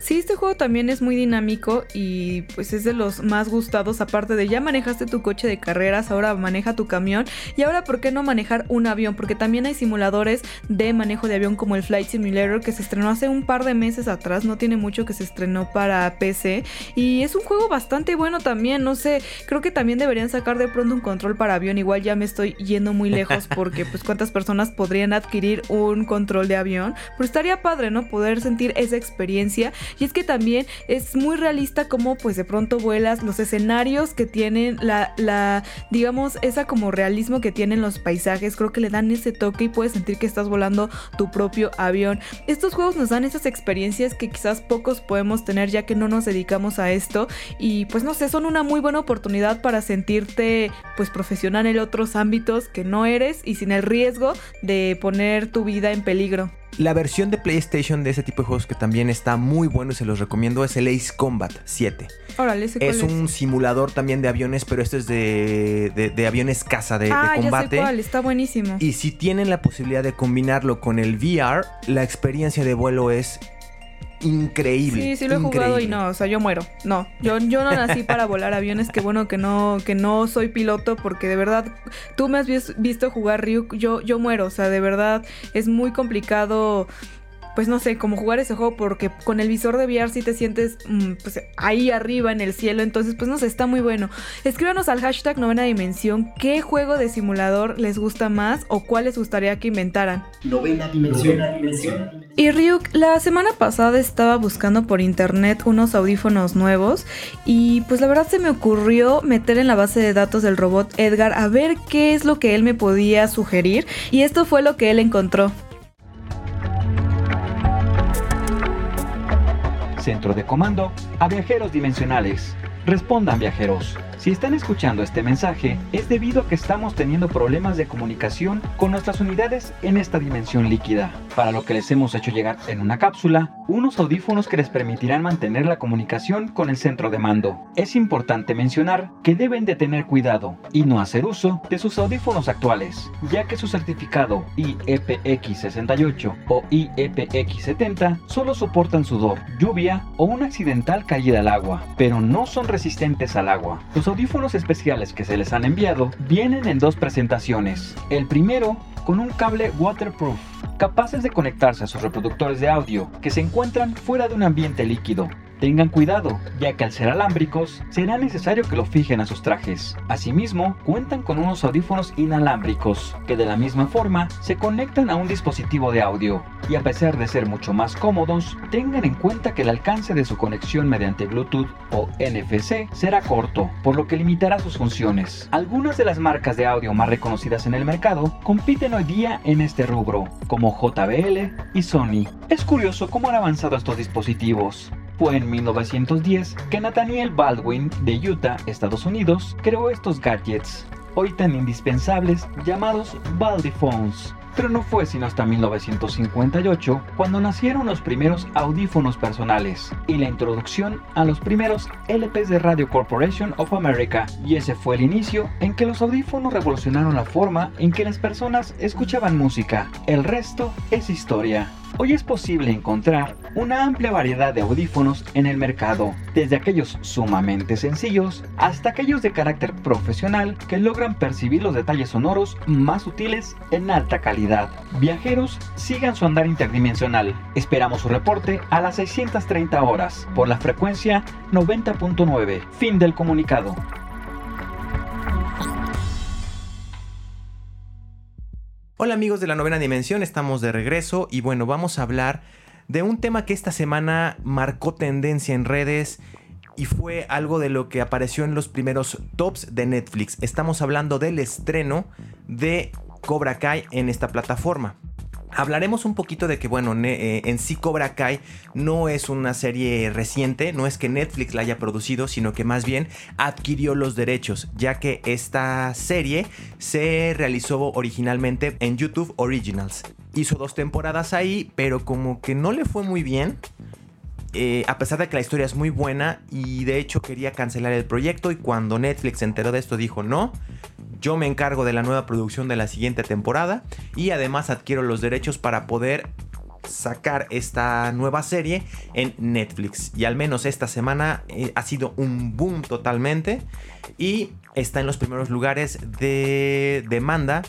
Sí, este juego también es muy dinámico y pues es de los más gustados, aparte de ya manejaste tu coche de carreras, ahora maneja tu camión. Y ahora por qué no manejar un avión, porque también hay simuladores de manejo de avión como el Flight Simulator que se estrenó hace un par de meses atrás, no tiene mucho que se estrenó para PC y es un juego bastante bueno también, no sé, creo que también deberían sacar de pronto un control para avión, igual ya me estoy yendo muy lejos porque pues cuántas personas podrían adquirir un control de avión, pero estaría padre, ¿no? Poder sentir esa experiencia y es que también es muy realista como pues de pronto vuelas, los escenarios que tienen, la, la, digamos, esa como realismo que tienen los paisajes, creo que le dan ese toque y puedes sentir que estás volando tu propio avión. Estos juegos nos dan esas experiencias que quizás pocos podemos tener ya que no nos dedicamos a esto y pues no sé, son una muy buena oportunidad para sentirte pues profesional en otros ámbitos que no eres y sin el riesgo de poner tu vida en peligro. La versión de PlayStation de ese tipo de juegos que también está muy bueno y se los recomiendo es el Ace Combat 7. Órale, ¿ese es un simulador también de aviones, pero este es de, de, aviones caza de, ah, combate. Ya sé cuál, está buenísimo. Y si tienen la posibilidad de combinarlo con el VR, la experiencia de vuelo es increíble. Sí, sí lo he jugado y no, o sea, yo muero. No, yo, yo no nací para volar aviones, qué bueno que no, que no soy piloto, porque de verdad, tú me has visto jugar Ryuk, yo, yo muero, o sea, de verdad es muy complicado pues no sé, como jugar ese juego porque con el visor de VR sí te sientes mm, pues, ahí arriba en el cielo, entonces pues no sé, está muy bueno. Escríbanos al hashtag novena dimensión qué juego de simulador les gusta más o cuál les gustaría que inventaran. Novena dimensión. Novena dimensión. Y Ryuk, la semana pasada estaba buscando por internet unos audífonos nuevos y pues la verdad se me ocurrió meter en la base de datos del robot Edgar a ver qué es lo que él me podía sugerir y esto fue lo que él encontró. Centro de comando a viajeros dimensionales. Respondan viajeros. Si están escuchando este mensaje, es debido a que estamos teniendo problemas de comunicación con nuestras unidades en esta dimensión líquida, para lo que les hemos hecho llegar en una cápsula unos audífonos que les permitirán mantener la comunicación con el centro de mando. Es importante mencionar que deben de tener cuidado y no hacer uso de sus audífonos actuales, ya que su certificado IEPX68 o IEPX70 solo soportan sudor, lluvia o una accidental caída al agua, pero no son resistentes al agua audífonos especiales que se les han enviado vienen en dos presentaciones. El primero con un cable waterproof, capaces de conectarse a sus reproductores de audio que se encuentran fuera de un ambiente líquido Tengan cuidado, ya que al ser alámbricos será necesario que lo fijen a sus trajes. Asimismo, cuentan con unos audífonos inalámbricos, que de la misma forma se conectan a un dispositivo de audio, y a pesar de ser mucho más cómodos, tengan en cuenta que el alcance de su conexión mediante Bluetooth o NFC será corto, por lo que limitará sus funciones. Algunas de las marcas de audio más reconocidas en el mercado compiten hoy día en este rubro, como JBL y Sony. Es curioso cómo han avanzado estos dispositivos. Fue en 1910 que Nathaniel Baldwin de Utah, Estados Unidos, creó estos gadgets, hoy tan indispensables, llamados Baldy Phones. Pero no fue sino hasta 1958 cuando nacieron los primeros audífonos personales y la introducción a los primeros LPs de Radio Corporation of America. Y ese fue el inicio en que los audífonos revolucionaron la forma en que las personas escuchaban música. El resto es historia. Hoy es posible encontrar una amplia variedad de audífonos en el mercado, desde aquellos sumamente sencillos hasta aquellos de carácter profesional que logran percibir los detalles sonoros más sutiles en alta calidad. Viajeros, sigan su andar interdimensional. Esperamos su reporte a las 630 horas por la frecuencia 90.9. Fin del comunicado. Hola amigos de la novena dimensión, estamos de regreso y bueno, vamos a hablar de un tema que esta semana marcó tendencia en redes y fue algo de lo que apareció en los primeros tops de Netflix. Estamos hablando del estreno de Cobra Kai en esta plataforma. Hablaremos un poquito de que, bueno, eh, en sí Cobra Kai no es una serie reciente, no es que Netflix la haya producido, sino que más bien adquirió los derechos, ya que esta serie se realizó originalmente en YouTube Originals. Hizo dos temporadas ahí, pero como que no le fue muy bien. Eh, a pesar de que la historia es muy buena y de hecho quería cancelar el proyecto y cuando Netflix se enteró de esto dijo no, yo me encargo de la nueva producción de la siguiente temporada y además adquiero los derechos para poder sacar esta nueva serie en Netflix. Y al menos esta semana eh, ha sido un boom totalmente y está en los primeros lugares de demanda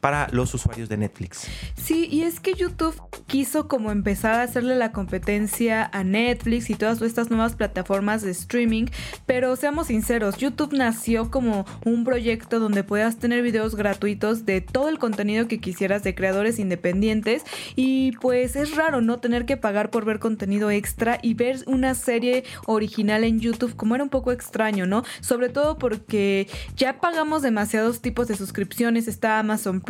para los usuarios de Netflix. Sí, y es que YouTube quiso como empezar a hacerle la competencia a Netflix y todas estas nuevas plataformas de streaming, pero seamos sinceros, YouTube nació como un proyecto donde puedas tener videos gratuitos de todo el contenido que quisieras de creadores independientes y pues es raro no tener que pagar por ver contenido extra y ver una serie original en YouTube como era un poco extraño, ¿no? Sobre todo porque ya pagamos demasiados tipos de suscripciones, está Amazon Prime,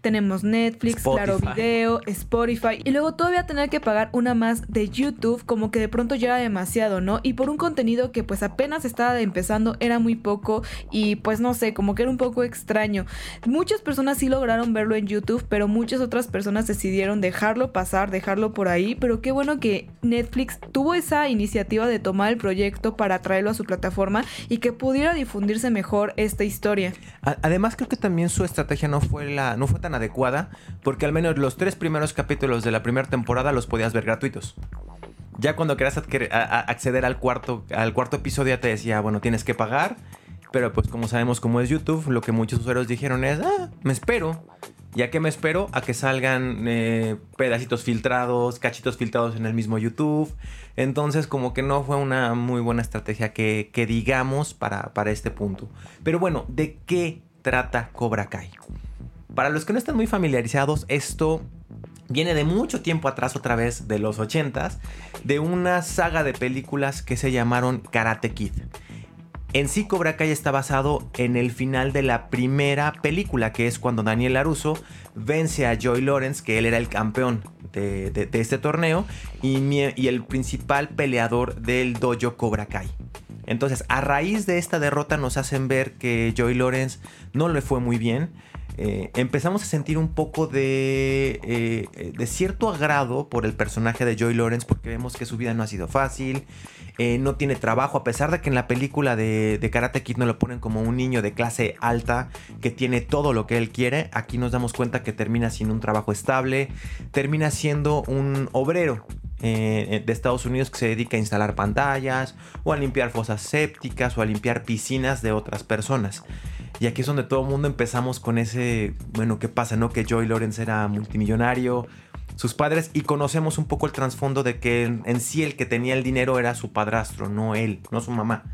tenemos Netflix, Claro Video, Spotify y luego todavía tener que pagar una más de YouTube como que de pronto ya era demasiado, ¿no? Y por un contenido que pues apenas estaba empezando era muy poco y pues no sé, como que era un poco extraño. Muchas personas sí lograron verlo en YouTube, pero muchas otras personas decidieron dejarlo pasar, dejarlo por ahí, pero qué bueno que Netflix tuvo esa iniciativa de tomar el proyecto para traerlo a su plataforma y que pudiera difundirse mejor esta historia. Además creo que también su estrategia no fue no fue tan adecuada, porque al menos los tres primeros capítulos de la primera temporada los podías ver gratuitos. Ya cuando querías acceder al cuarto, al cuarto episodio te decía, bueno, tienes que pagar. Pero pues como sabemos cómo es YouTube, lo que muchos usuarios dijeron es, ah, me espero. ¿Ya que me espero? A que salgan eh, pedacitos filtrados, cachitos filtrados en el mismo YouTube. Entonces como que no fue una muy buena estrategia que, digamos para, para este punto. Pero bueno, ¿de qué trata Cobra Kai? Para los que no están muy familiarizados, esto viene de mucho tiempo atrás, otra vez de los 80s, de una saga de películas que se llamaron Karate Kid. En sí, Cobra Kai está basado en el final de la primera película, que es cuando Daniel Laruso vence a Joy Lawrence, que él era el campeón de, este torneo y, y, el principal peleador del dojo Cobra Kai. Entonces, a raíz de esta derrota nos hacen ver que Joy Lawrence no le fue muy bien eh, empezamos a sentir un poco de, eh, de cierto agrado por el personaje de Joy Lawrence porque vemos que su vida no ha sido fácil, eh, no tiene trabajo, a pesar de que en la película de, de, Karate Kid no lo ponen como un niño de clase alta que tiene todo lo que él quiere, aquí nos damos cuenta que termina sin un trabajo estable, termina siendo un obrero de Estados Unidos que se dedica a instalar pantallas o a limpiar fosas sépticas o a limpiar piscinas de otras personas. Y aquí es donde todo el mundo empezamos con ese, bueno, ¿qué pasa? ¿No? Que Joy Lawrence era multimillonario, sus padres, y conocemos un poco el trasfondo de que en, sí el que tenía el dinero era su padrastro, no él, no su mamá.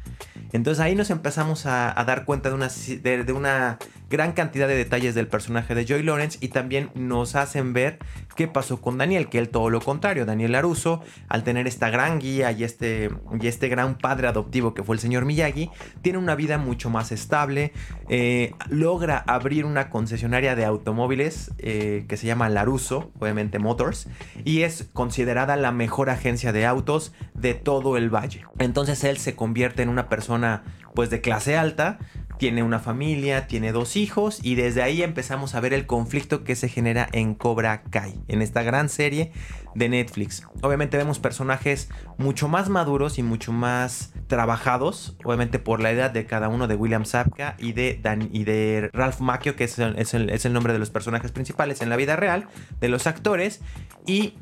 Entonces ahí nos empezamos a, dar cuenta de una, de, una, gran cantidad de detalles del personaje de Joy Lawrence y también nos hacen ver qué pasó con Daniel, que él todo lo contrario. Daniel Laruso, al tener esta gran guía y este, y este gran padre adoptivo que fue el señor Miyagi, tiene una vida mucho más estable, eh, logra abrir una concesionaria de automóviles eh, que se llama Laruso, obviamente Motors, y es considerada la mejor agencia de autos de todo el valle. Entonces él se convierte en una persona pues de clase alta, tiene una familia, tiene dos hijos y desde ahí empezamos a ver el conflicto que se genera en Cobra Kai, en esta gran serie de Netflix. Obviamente vemos personajes mucho más maduros y mucho más trabajados, obviamente por la edad de cada uno de William Sapka y de, Dan y de Ralph Macchio, que es el, nombre de los personajes principales en la vida real, de los actores, y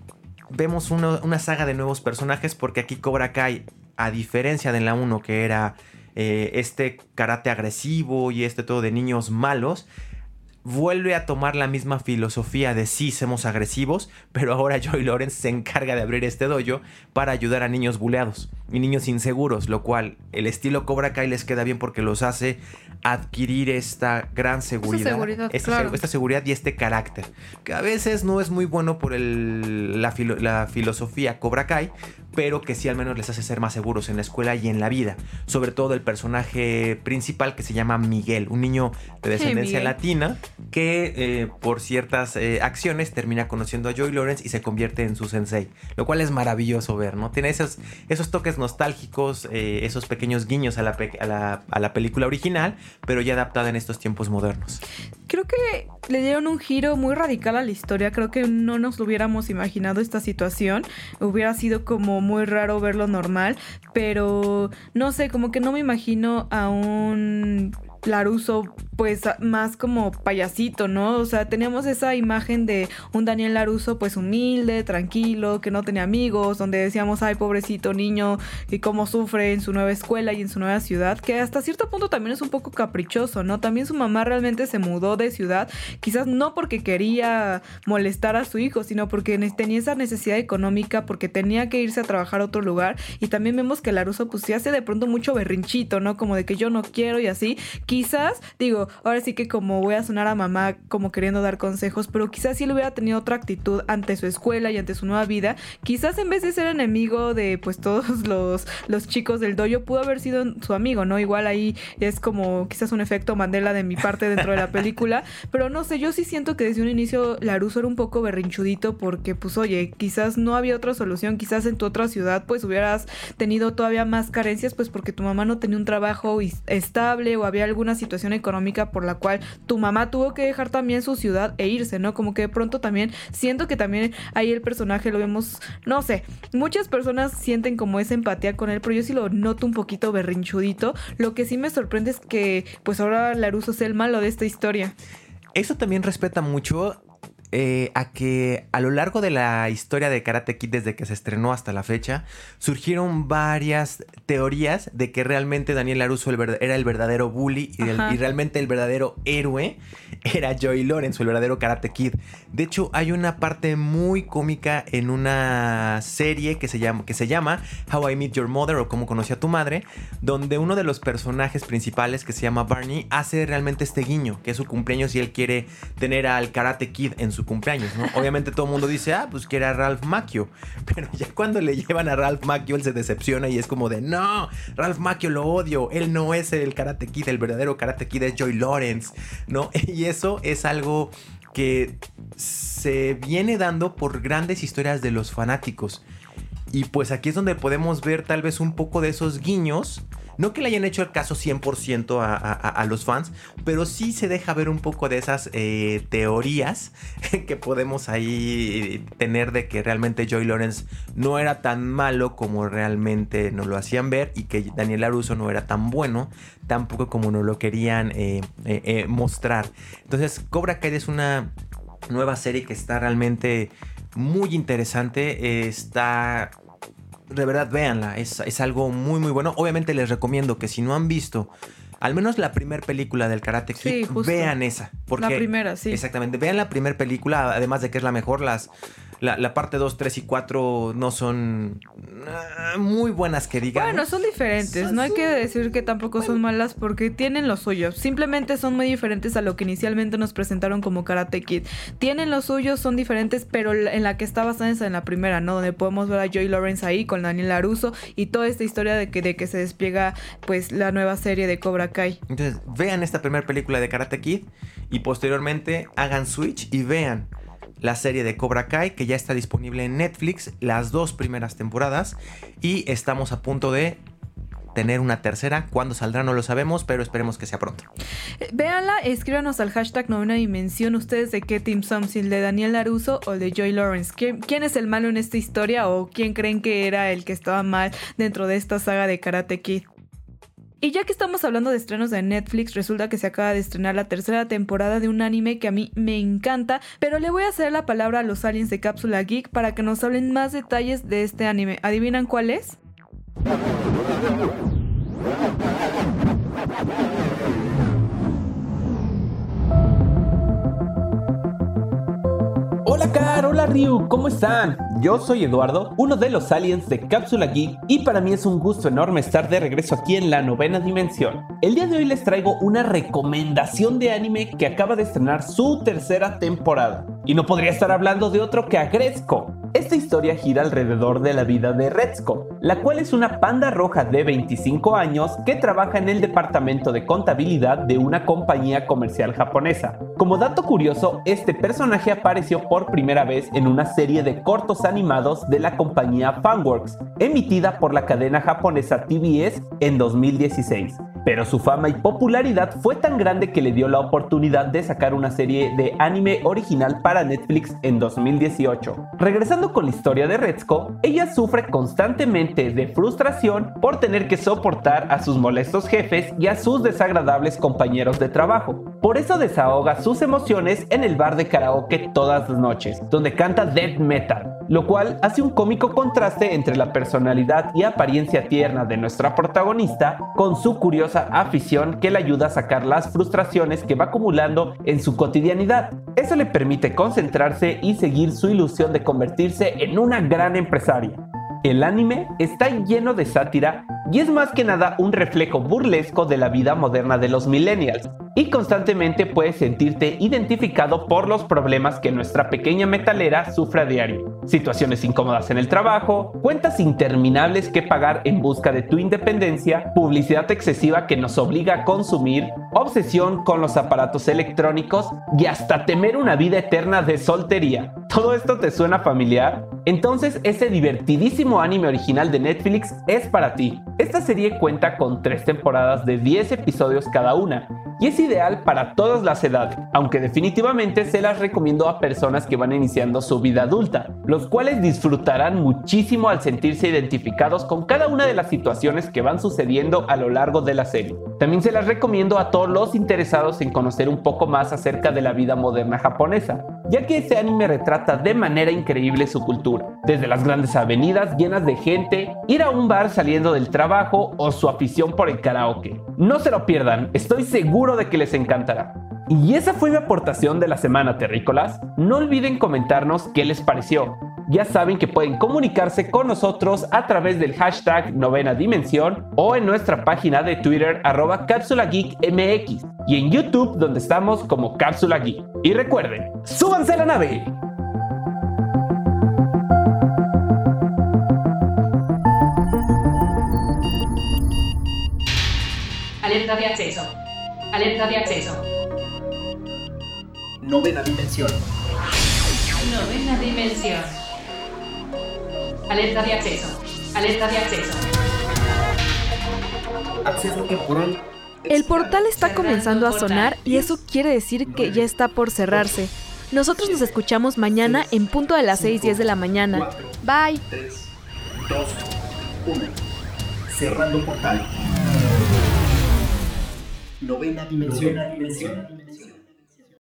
vemos una saga de nuevos personajes porque aquí Cobra Kai, a diferencia de la 1 que era eh, este karate agresivo y este todo de niños malos, vuelve a tomar la misma filosofía de sí, somos agresivos, pero ahora Joy Lawrence se encarga de abrir este dojo para ayudar a niños buleados y niños inseguros, lo cual el estilo Cobra Kai les queda bien porque los hace adquirir esta gran seguridad, esta, seguridad y este carácter, que a veces no es muy bueno por la, la filosofía Cobra Kai, pero que sí al menos les hace ser más seguros en la escuela y en la vida. Sobre todo el personaje principal que se llama Miguel, un niño de descendencia latina que eh, por ciertas eh, acciones termina conociendo a Joy Lawrence y se convierte en su sensei, lo cual es maravilloso ver, ¿no? Tiene esos, esos toques nostálgicos, eh, esos pequeños guiños a la, a la película original, pero ya adaptada en estos tiempos modernos. Creo que le dieron un giro muy radical a la historia. Creo que no nos lo hubiéramos imaginado esta situación. Hubiera sido como muy raro verlo normal. Pero no sé, como que no me imagino a un Laruso pues más como payasito, ¿no? O sea, teníamos esa imagen de un Daniel Laruso pues humilde, tranquilo, que no tenía amigos, donde decíamos, ay, pobrecito niño, y cómo sufre en su nueva escuela y en su nueva ciudad, que hasta cierto punto también es un poco caprichoso, ¿no? También su mamá realmente se mudó de ciudad, quizás no porque quería molestar a su hijo, sino porque tenía esa necesidad económica, porque tenía que irse a trabajar a otro lugar, y también vemos que Laruso pues se hace de pronto mucho berrinchito, ¿no? Como de que yo no quiero y así, quizás, digo, ahora sí que como voy a sonar a mamá como queriendo dar consejos, pero quizás si él hubiera tenido otra actitud ante su escuela y ante su nueva vida, quizás en vez de ser enemigo de pues todos los, los chicos del dojo, pudo haber sido su amigo, ¿no? Igual ahí es como quizás un efecto Mandela de mi parte dentro de la película, pero no sé, yo sí siento que desde un inicio Laruso era un poco berrinchudito porque pues oye, quizás no había otra solución, quizás en tu otra ciudad pues hubieras tenido todavía más carencias pues porque tu mamá no tenía un trabajo estable o había alguna situación económica por la cual tu mamá tuvo que dejar también su ciudad e irse, ¿no? Como que de pronto también siento que también ahí el personaje lo vemos, no sé, muchas personas sienten como esa empatía con él, pero yo sí lo noto un poquito berrinchudito. Lo que sí me sorprende es que pues ahora Laruso es el malo de esta historia. Eso también respeta mucho eh, a que a lo largo de la historia de Karate Kid, desde que se estrenó hasta la fecha, surgieron varias teorías de que realmente Daniel LaRusso era el verdadero bully y, y, realmente el verdadero héroe era Joey Lawrence, el verdadero Karate Kid. De hecho, hay una parte muy cómica en una serie que se llama, que se llama How I Meet Your Mother o Cómo conocí a tu madre, donde uno de los personajes principales que se llama Barney hace realmente este guiño, que es su cumpleaños y él quiere tener al Karate Kid en su cumpleaños, ¿no? Obviamente todo el mundo dice, ah, pues quiere a Ralph Macchio, pero ya cuando le llevan a Ralph Macchio él se decepciona y es como de, no, Ralph Macchio lo odio, él no es el Karate Kid, el verdadero Karate Kid es Joy Lawrence, ¿no? Y eso es algo que se viene dando por grandes historias de los fanáticos. Y pues aquí es donde podemos ver tal vez un poco de esos guiños no que le hayan hecho el caso 100% a, los fans, pero sí se deja ver un poco de esas eh, teorías que podemos ahí tener de que realmente Joy Lawrence no era tan malo como realmente nos lo hacían ver y que Daniel LaRusso no era tan bueno tampoco como nos lo querían eh, eh, mostrar. Entonces Cobra Kai es una nueva serie que está realmente muy interesante. está de verdad véanla, es, es algo muy muy bueno. Obviamente les recomiendo que si no han visto al menos la primera película del Karate Kid, vean esa. Porque, la primera, sí. Exactamente, vean la primera película, además de que es la mejor, las, la, parte 2, 3 y 4 no son ah, muy buenas que digamos. Bueno, son diferentes. no hay que decir que tampoco son malas porque tienen los suyos. Simplemente son muy diferentes a lo que inicialmente nos presentaron como Karate Kid. Tienen los suyos, son diferentes, pero en la que está basada es en la primera, ¿no? Donde podemos ver a Joy Lawrence ahí con Daniel Laruso y toda esta historia de que, de que se despliega pues la nueva serie de Cobra Kai. Entonces, vean esta primera película de Karate Kid y posteriormente hagan switch y vean la serie de Cobra Kai, que ya está disponible en Netflix, las dos primeras temporadas, y estamos a punto de tener una tercera. Cuándo saldrá no lo sabemos, pero esperemos que sea pronto. Eh, véanla, escríbanos al hashtag novena dimensión ustedes de qué team son, si el de Daniel Laruso o el de Joy Lawrence. ¿Quién, es el malo en esta historia o quién creen que era el que estaba mal dentro de esta saga de Karate Kid? Y ya que estamos hablando de estrenos de Netflix, resulta que se acaba de estrenar la tercera temporada de un anime que a mí me encanta, pero le voy a hacer la palabra a los aliens de Cápsula Geek para que nos hablen más detalles de este anime. ¿Adivinan cuál es? Hola Car, hola Ryu, ¿cómo están? Yo soy Eduardo, uno de los aliens de Cápsula Geek y para mí es un gusto enorme estar de regreso aquí en la novena dimensión. El día de hoy les traigo una recomendación de anime que acaba de estrenar su tercera temporada. Y no podría estar hablando de otro que Agresco. Esta historia gira alrededor de la vida de Retsuko, la cual es una panda roja de 25 años que trabaja en el departamento de contabilidad de una compañía comercial japonesa. Como dato curioso, este personaje apareció por primera vez en una serie de cortos animados de la compañía Funworks, emitida por la cadena japonesa TBS en 2016. Pero su fama y popularidad fue tan grande que le dio la oportunidad de sacar una serie de anime original para Netflix en 2018. Regresando con la historia de Retsuko, ella sufre constantemente de frustración por tener que soportar a sus molestos jefes y a sus desagradables compañeros de trabajo. Por eso desahoga sus emociones en el bar de karaoke todas las noches, donde canta death metal, lo cual hace un cómico contraste entre la personalidad y apariencia tierna de nuestra protagonista con su curiosa afición que le ayuda a sacar las frustraciones que va acumulando en su cotidianidad. Eso le permite concentrarse y seguir su ilusión de convertirse en una gran empresaria. El anime está lleno de sátira y es más que nada un reflejo burlesco de la vida moderna de los millennials, y constantemente puedes sentirte identificado por los problemas que nuestra pequeña metalera sufre a diario. Situaciones incómodas en el trabajo, cuentas interminables que pagar en busca de tu independencia, publicidad excesiva que nos obliga a consumir, obsesión con los aparatos electrónicos y hasta temer una vida eterna de soltería. ¿Todo esto te suena familiar? Entonces ese divertidísimo anime original de Netflix es para ti. Esta serie cuenta con tres temporadas de 10 episodios cada una y es ideal para todas las edades, aunque definitivamente se las recomiendo a personas que van iniciando su vida adulta, los cuales disfrutarán muchísimo al sentirse identificados con cada una de las situaciones que van sucediendo a lo largo de la serie. También se las recomiendo a todos los interesados en conocer un poco más acerca de la vida moderna japonesa, ya que ese anime retrata de manera increíble su cultura, desde las grandes avenidas llenas de gente, ir a un bar saliendo del trabajo o su afición por el karaoke. No se lo pierdan, estoy seguro de que les encantará. Y esa fue mi aportación de la semana, terrícolas. No olviden comentarnos qué les pareció. Ya saben que pueden comunicarse con nosotros a través del hashtag novena dimensión o en nuestra página de Twitter arroba cápsula geek mx y en YouTube donde estamos como cápsula geek. Y recuerden, súbanse a la nave. Alerta de acceso. Alerta de acceso. Novena dimensión. Novena dimensión. Alerta de acceso. Alerta de acceso. Acceso temporal. El portal está comenzando a sonar y eso quiere decir que ya está por cerrarse. Nosotros nos escuchamos mañana en punto de las 6:10 de la mañana. Bye. 3, 2, 1. Cerrando portal. Novena dimensión. Novena dimensión.